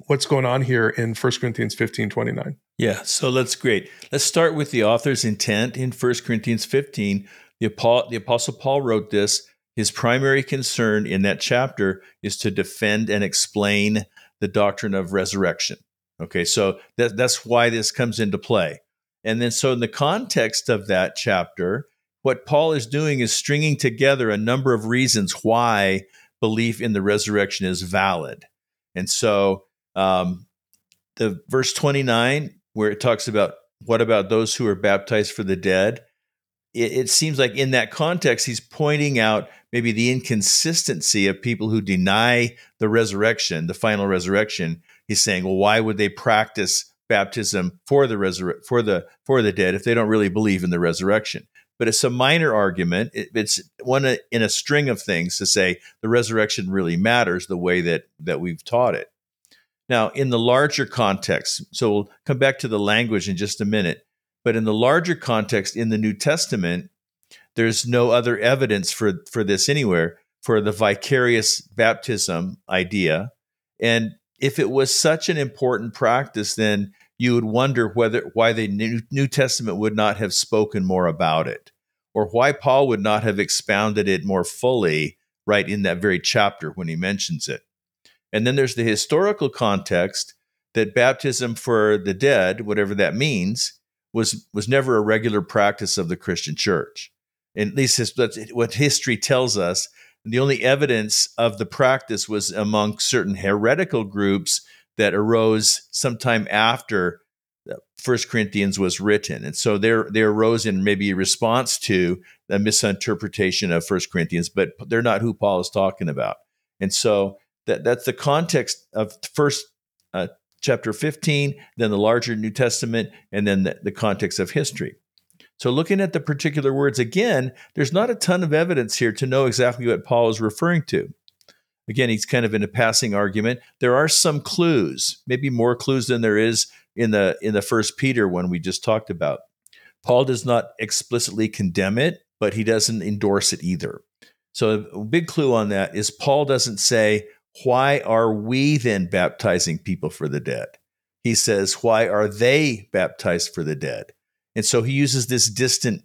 what's going on here in 1 Corinthians 15 29. Yeah, so that's great. Let's start with the author's intent in 1 Corinthians 15. The, the Apostle Paul wrote this. His primary concern in that chapter is to defend and explain the doctrine of resurrection. Okay, so that, that's why this comes into play. And then, so in the context of that chapter, what Paul is doing is stringing together a number of reasons why belief in the resurrection is valid. And so, um, the verse 29, where it talks about what about those who are baptized for the dead, it, it seems like in that context, he's pointing out maybe the inconsistency of people who deny the resurrection, the final resurrection. He's saying, well, why would they practice baptism for the for the for the dead if they don't really believe in the resurrection? But it's a minor argument. It, it's one in a string of things to say the resurrection really matters the way that that we've taught it. Now, in the larger context, so we'll come back to the language in just a minute. But in the larger context, in the New Testament, there's no other evidence for, for this anywhere for the vicarious baptism idea. And if it was such an important practice, then you would wonder whether why the New, New Testament would not have spoken more about it, or why Paul would not have expounded it more fully right in that very chapter when he mentions it. And then there's the historical context that baptism for the dead, whatever that means, was was never a regular practice of the Christian church. at least that's what history tells us. the only evidence of the practice was among certain heretical groups that arose sometime after First Corinthians was written, and so they they arose in maybe response to a misinterpretation of First Corinthians, but they're not who Paul is talking about. And so that that's the context of First uh, chapter 15, then the larger New Testament, and then the, the context of history. So, looking at the particular words again, there's not a ton of evidence here to know exactly what Paul is referring to. Again, he's kind of in a passing argument. There are some clues, maybe more clues than there is in the in the first Peter one we just talked about. Paul does not explicitly condemn it, but he doesn't endorse it either. So a big clue on that is Paul doesn't say, why are we then baptizing people for the dead? He says, Why are they baptized for the dead? And so he uses this distant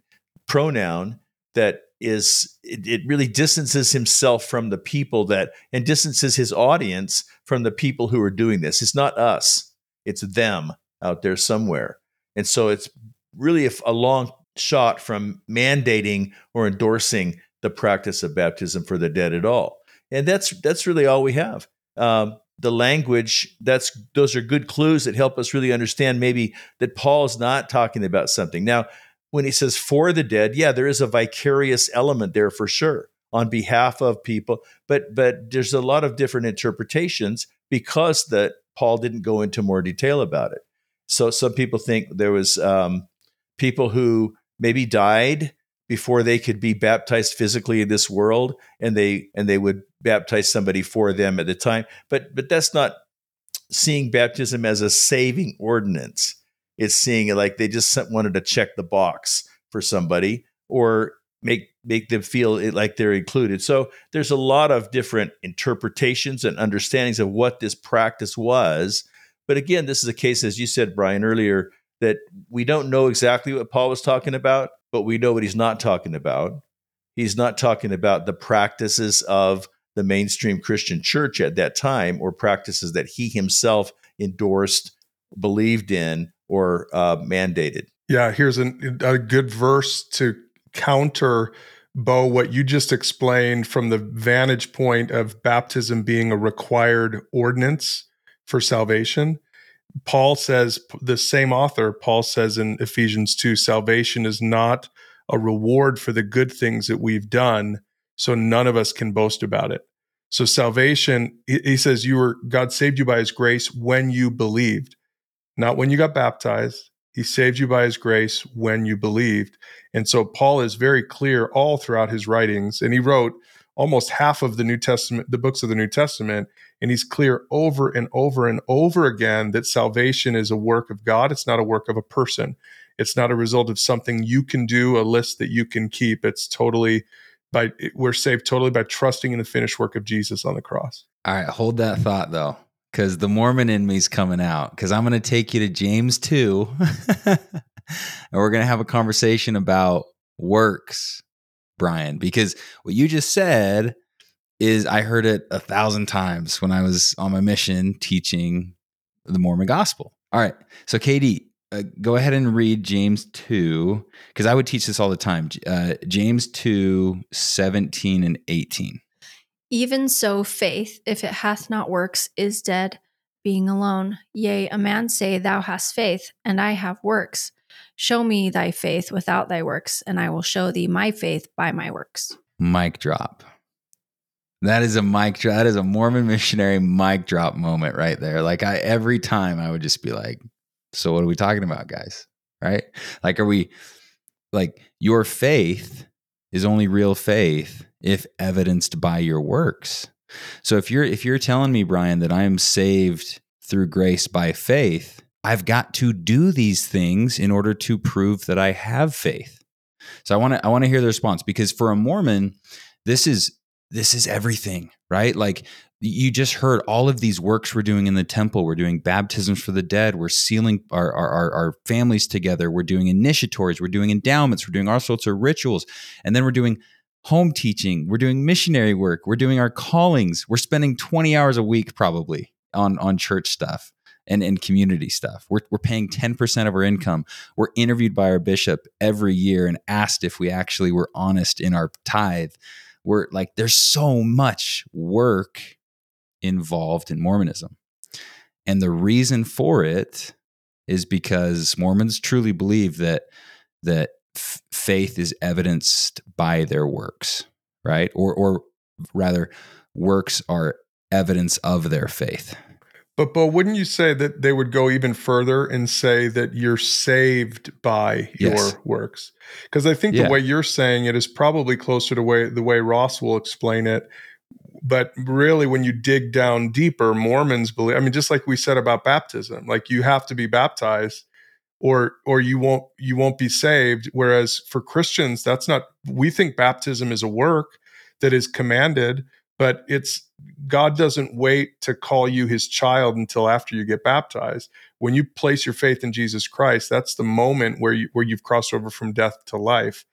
pronoun that is, it, it really distances himself from the people that, and distances his audience from the people who are doing this. It's not us, it's them out there somewhere. And so it's really a, a long shot from mandating or endorsing the practice of baptism for the dead at all and that's that's really all we have. Um, the language that's those are good clues that help us really understand maybe that Paul is not talking about something. Now, when he says for the dead, yeah, there is a vicarious element there for sure on behalf of people, but but there's a lot of different interpretations because that Paul didn't go into more detail about it. So some people think there was um, people who maybe died before they could be baptized physically in this world and they and they would baptize somebody for them at the time. But but that's not seeing baptism as a saving ordinance. It's seeing it like they just wanted to check the box for somebody or make make them feel like they're included. So there's a lot of different interpretations and understandings of what this practice was. But again this is a case as you said bryan earlier that we don't know exactly what paul was talking about but we know what he's not talking about. He's not talking about the practices of the mainstream Christian church at that time or practices that he himself endorsed, believed in, or uh, mandated. Yeah, here's an, a good verse to counter, Bo, what you just explained from the vantage point of baptism being a required ordinance for salvation. Paul says, the same author, Paul says in Ephesians 2, salvation is not a reward for the good things that we've done, so none of us can boast about it. So salvation, he says, you were God saved you by his grace when you believed, not when you got baptized. He saved you by his grace when you believed. And so Paul is very clear all throughout his writings. And he wrote almost half of the New Testament, the books of the New Testament. And he's clear over and over and over again that salvation is a work of God. It's not a work of a person. It's not a result of something you can do, a list that you can keep. It's totally by, we're saved totally by trusting in the finished work of Jesus on the cross. All right. Hold that thought though. because the Mormon in me's coming out. Because I'm going to take you to James 2, and we're going to have a conversation about works, Bryan. Because what you just said is I heard it a thousand times when I was on my mission teaching the Mormon gospel. All right. So, KD, uh, go ahead and read James 2, because I would teach this all the time. Uh, James 2, 17 and 18. Even so, faith, if it hath not works, is dead, being alone. Yea, a man say, Thou hast faith, and I have works. Show me thy faith without thy works, and I will show thee my faith by my works. Mic drop. That is a mic drop. That is a Mormon missionary mic drop moment right there. Like I every time I would just be like, so what are we talking about, guys? Right? Like, are we like your faith is only real faith if evidenced by your works. So if you're if you're telling me, Bryan, that I am saved through grace by faith, I've got to do these things in order to prove that I have faith. So I want to I want to hear the response because for a Mormon, this is this is everything, right? Like you just heard all of these works we're doing in the temple. We're doing baptisms for the dead. We're sealing our, our, our, families together. We're doing initiatories. We're doing endowments. We're doing all sorts of rituals. And then we're doing home teaching. We're doing missionary work. We're doing our callings. We're spending 20 hours a week probably on, on church stuff and, and community stuff. We're, we're paying 10% of our income. We're interviewed by our bishop every year and asked if we actually were honest in our tithe. We're like, there's so much work involved in Mormonism. And the reason for it is because Mormons truly believe that that f- faith is evidenced by their works, right? Or or rather works are evidence of their faith. But but wouldn't you say that they would go even further and say that you're saved by your works? Because I think Yeah. the way you're saying it is probably closer to way the way Ross will explain it. But really, when you dig down deeper, Mormons believe. I mean, just like we said about baptism, like you have to be baptized, or or you won't you won't be saved. Whereas for Christians, that's not. We think baptism is a work that is commanded, but it's God doesn't wait to call you his child until after you get baptized. When you place your faith in Jesus Christ, that's the moment where you where you've crossed over from death to life.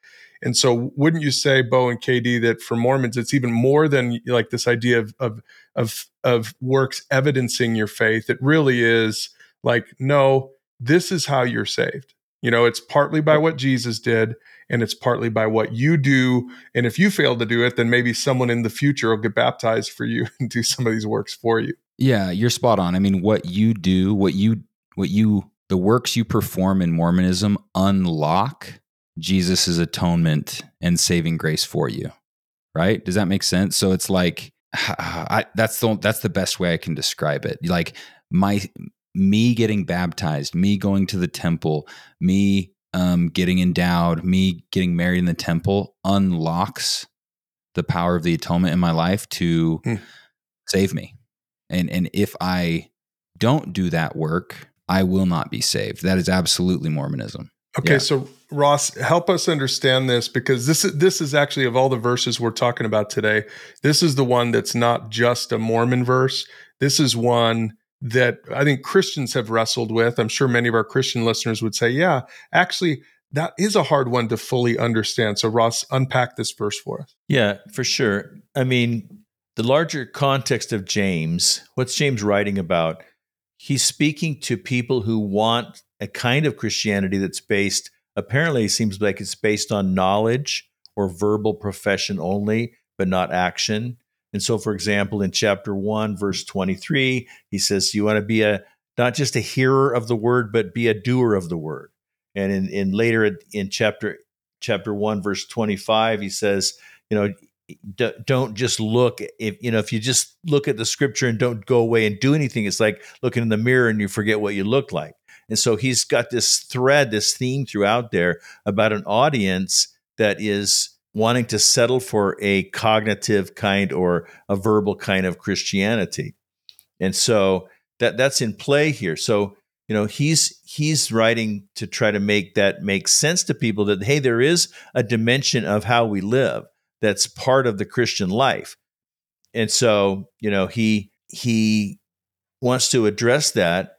And so wouldn't you say, Bo and KD, that for Mormons it's even more than like this idea of of of, of works evidencing your faith? It really is like, no, this is how you're saved. You know, it's partly by what Jesus did, and it's partly by what you do. And if you fail to do it, then maybe someone in the future will get baptized for you and do some of these works for you. Yeah, you're spot on. I mean, what you do, what you what you the works you perform in Mormonism unlock Jesus' atonement and saving grace for you. Right? Does that make sense? So it's like I, that's the that's the best way I can describe it. Like my me getting baptized, me going to the temple, me um, getting endowed, me getting married in the temple unlocks the power of the atonement in my life to Hmm. save me. And and if I don't do that work, I will not be saved. That is absolutely Mormonism. Okay, Yeah. so Ross, help us understand this because this is this is actually of all the verses we're talking about today, this is the one that's not just a Mormon verse. This is one that I think Christians have wrestled with. I'm sure many of our Christian listeners would say, "Yeah, actually, that is a hard one to fully understand." So, Ross, unpack this verse for us. Yeah, for sure. I mean, the larger context of James, what's James writing about? He's speaking to people who want a kind of Christianity that's based, apparently, it seems like it's based on knowledge or verbal profession only, but not action. And so, for example, in chapter 1, verse 23, he says, You want to be a not just a hearer of the word, but be a doer of the word. And in, in later in chapter chapter 1, verse 25, he says, you know, d- don't just look if you know if you just look at the scripture and don't go away and do anything it's like looking in the mirror and you forget what you look like and so he's got this thread this theme throughout there about an audience that is wanting to settle for a cognitive kind or a verbal kind of christianity and so that that's in play here so you know he's he's writing to try to make that make sense to people that hey there is a dimension of how we live that's part of the Christian life. And so, you know, he he wants to address that,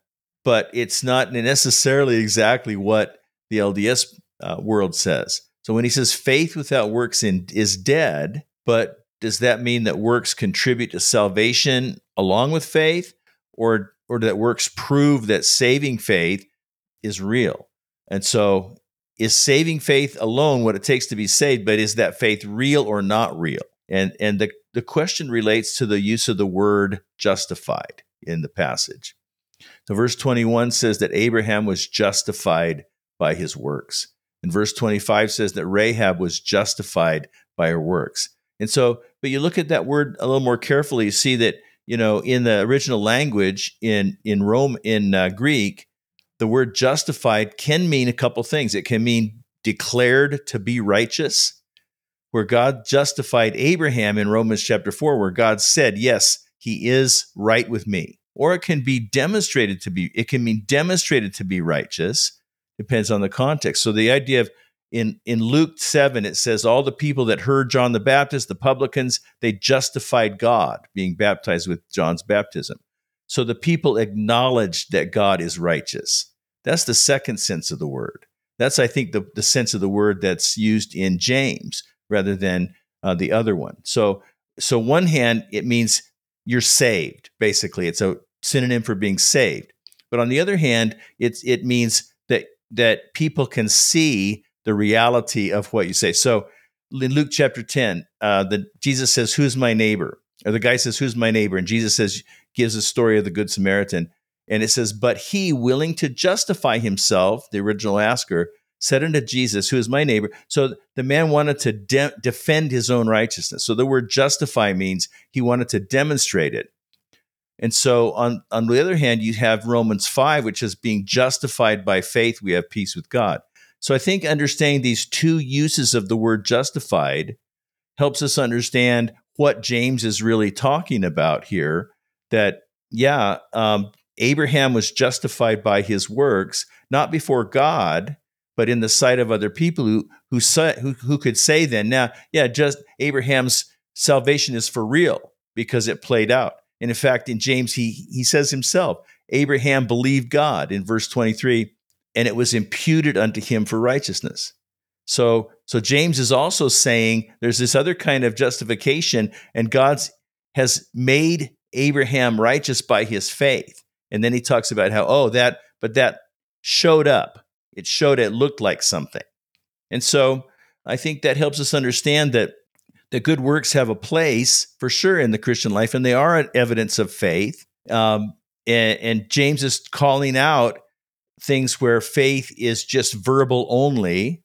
but it's not necessarily exactly what the LDS uh, world says. So when he says faith without works in, is dead, but does that mean that works contribute to salvation along with faith, or or that works prove that saving faith is real? And so, is saving faith alone what it takes to be saved? But is that faith real or not real? And and the the question relates to the use of the word justified in the passage. So verse 21 says that Abraham was justified by his works. And verse 25 says that Rahab was justified by her works. And so, but you look at that word a little more carefully, you see that, you know, in the original language in in Rome in uh, Greek, the word justified can mean a couple things. It can mean declared to be righteous, where God justified Abraham in Romans chapter 4, where God said, Yes, he is right with me. Or it can be demonstrated to be, it can mean demonstrated to be righteous, depends on the context. So the idea of in, in Luke 7, it says, All the people that heard John the Baptist, the publicans, they justified God, being baptized with John's baptism. So the people acknowledged that God is righteous. That's the second sense of the word. That's, I think, the, the sense of the word that's used in James rather than uh, the other one. So, so one hand, it means you're saved. Basically, it's a synonym for being saved. But on the other hand, it's it means that that people can see the reality of what you say. So in Luke chapter 10, uh, the Jesus says, Who's my neighbor? Or the guy says, Who's my neighbor? And Jesus says, gives a story of the Good Samaritan. And it says, But he, willing to justify himself, the original asker, said unto Jesus, Who is my neighbor? So the man wanted to de- defend his own righteousness. So the word justify means he wanted to demonstrate it. And so on, on the other hand, you have Romans 5, which is being justified by faith, we have peace with God. So I think understanding these two uses of the word justified helps us understand what James is really talking about here. That, yeah, um, Abraham was justified by his works, not before God, but in the sight of other people who who who, who could say then, now, yeah, just Abraham's salvation is for real because it played out. And in fact, in James, he he says himself, Abraham believed God in verse 23, and it was imputed unto him for righteousness. So, so James is also saying there's this other kind of justification, and God's has made Abraham righteous by his faith. And then he talks about how, oh, that, but that showed up it showed it looked like something. And so I think that helps us understand that the good works have a place for sure in the Christian life, and they are an evidence of faith. Um, and, and James is calling out things where faith is just verbal only,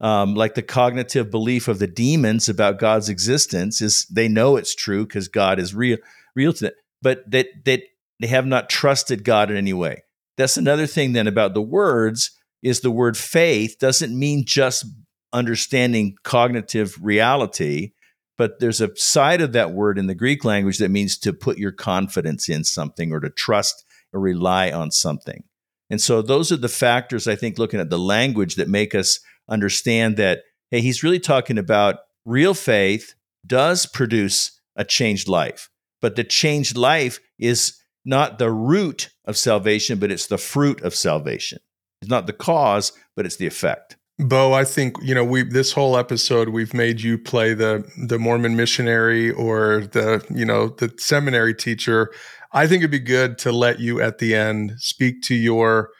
um, like the cognitive belief of the demons about God's existence is they know it's true because God is real, real to them, but that that they have not trusted God in any way. That's another thing then about the words is the word faith doesn't mean just understanding cognitive reality, but there's a side of that word in the Greek language that means to put your confidence in something or to trust or rely on something. And so those are the factors I think looking at the language that make us understand that hey, he's really talking about real faith does produce a changed life. But the changed life is not the root of salvation, but it's the fruit of salvation. It's not the cause, but it's the effect. Bo, I think you know we this whole episode we've made you play the the Mormon missionary or the you know the seminary teacher. I think it'd be good to let you at the end speak to your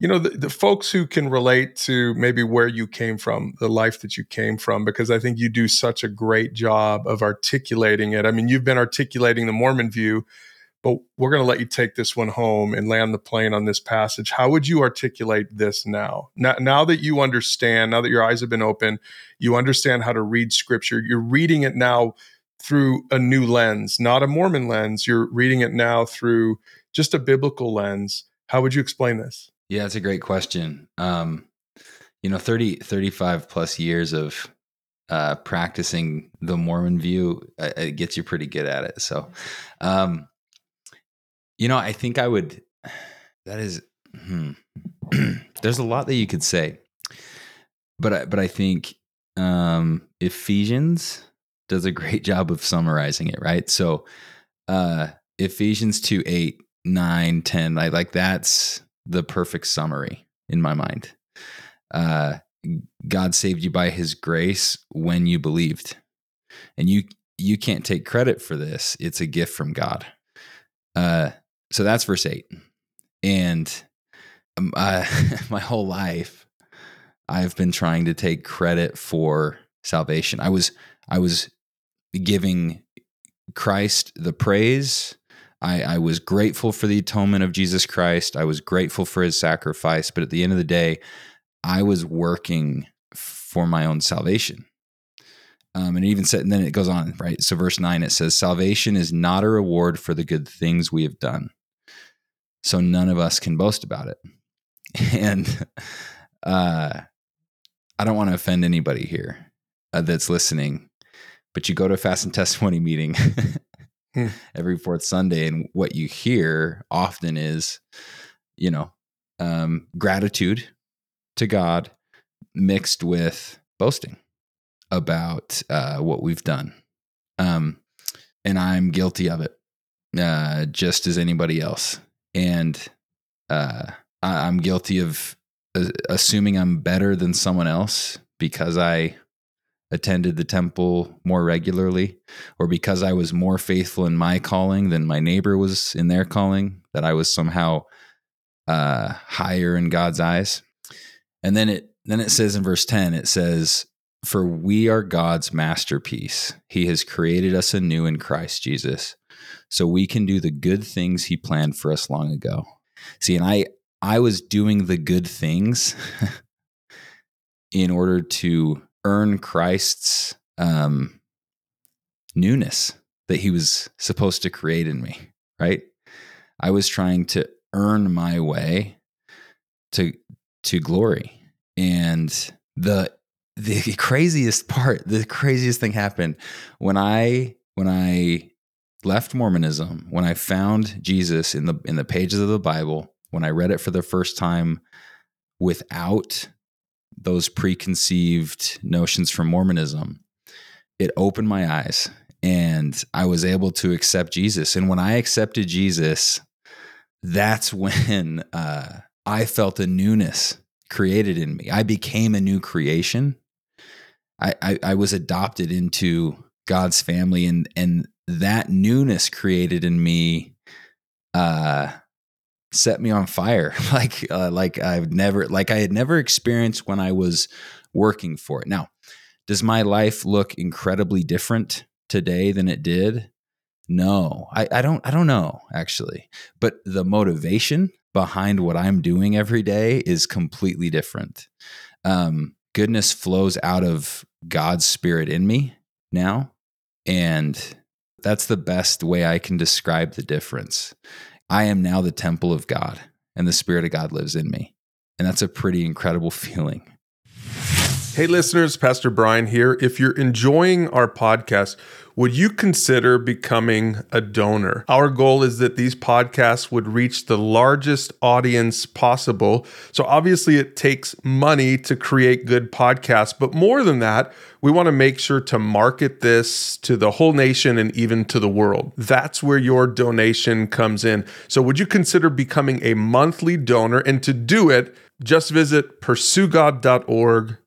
you know the, the folks who can relate to maybe where you came from, the life that you came from because I think you do such a great job of articulating it. I mean, you've been articulating the Mormon view but we're going to let you take this one home and land the plane on this passage. How would you articulate this now? now? Now that you understand, now that your eyes have been open, you understand how to read scripture. You're reading it now through a new lens, not a Mormon lens. You're reading it now through just a biblical lens. How would you explain this? Yeah, it's a great question. Um, you know, 30, 35 plus years of uh, practicing the Mormon view, uh, it gets you pretty good at it. So, um, you know, I think I would. That is, hmm. there's a lot that you could say, but I, but I think um, Ephesians does a great job of summarizing it. Right. So, uh, Ephesians two eight 9, 10, like, like that's the perfect summary in my mind. Uh, God saved you by his grace when you believed. And you you can't take credit for this. It's a gift from God. Uh, so that's verse 8. And um, my whole life I've been trying to take credit for salvation. I was I was giving Christ the praise. I, I was grateful for the atonement of Jesus Christ. I was grateful for his sacrifice. But at the end of the day, I was working for my own salvation. Um, and even said, and then it goes on, right? So, verse nine, it says, Salvation is not a reward for the good things we have done. So, none of us can boast about it. And uh, I don't want to offend anybody here uh, that's listening, but you go to a fast and testimony meeting hmm. every fourth Sunday, and what you hear often is, you know, um, gratitude to God mixed with boasting about uh, what we've done. Um, and I'm guilty of it, uh, just as anybody else. And uh, I- I'm guilty of assuming I'm better than someone else because I attended the temple more regularly or because I was more faithful in my calling than my neighbor was in their calling, that I was somehow uh, higher in God's eyes. And then it then it says in verse 10, it says, For we are God's masterpiece. He has created us anew in Christ Jesus, so we can do the good things he planned for us long ago. See, and I I was doing the good things in order to earn Christ's um, newness that he was supposed to create in me, right? I was trying to earn my way to to glory and the the craziest part, the craziest thing happened when I when I left Mormonism, when I found Jesus in the in the pages of the Bible, when I read it for the first time without those preconceived notions from Mormonism, it opened my eyes and I was able to accept Jesus. And when I accepted Jesus, that's when uh, I felt a newness created in me. I became a new creation. I, I, I was adopted into God's family, and and that newness created in me uh, set me on fire, like uh, like I've never like I had never experienced when I was working for it. Now, does my life look incredibly different today than it did? No, I, I don't I don't know actually, but the motivation behind what I'm doing every day is completely different. Um, goodness flows out of God's spirit in me now. And that's the best way I can describe the difference. I am now the temple of God, and the Spirit of God lives in me. And that's a pretty incredible feeling. Hey, listeners, Pastor Bryan here. If you're enjoying our podcast, would you consider becoming a donor? Our goal is that these podcasts would reach the largest audience possible. So, obviously, it takes money to create good podcasts, but more than that, we want to make sure to market this to the whole nation and even to the world. That's where your donation comes in. So, would you consider becoming a monthly donor? And to do it, just visit pursuegod.org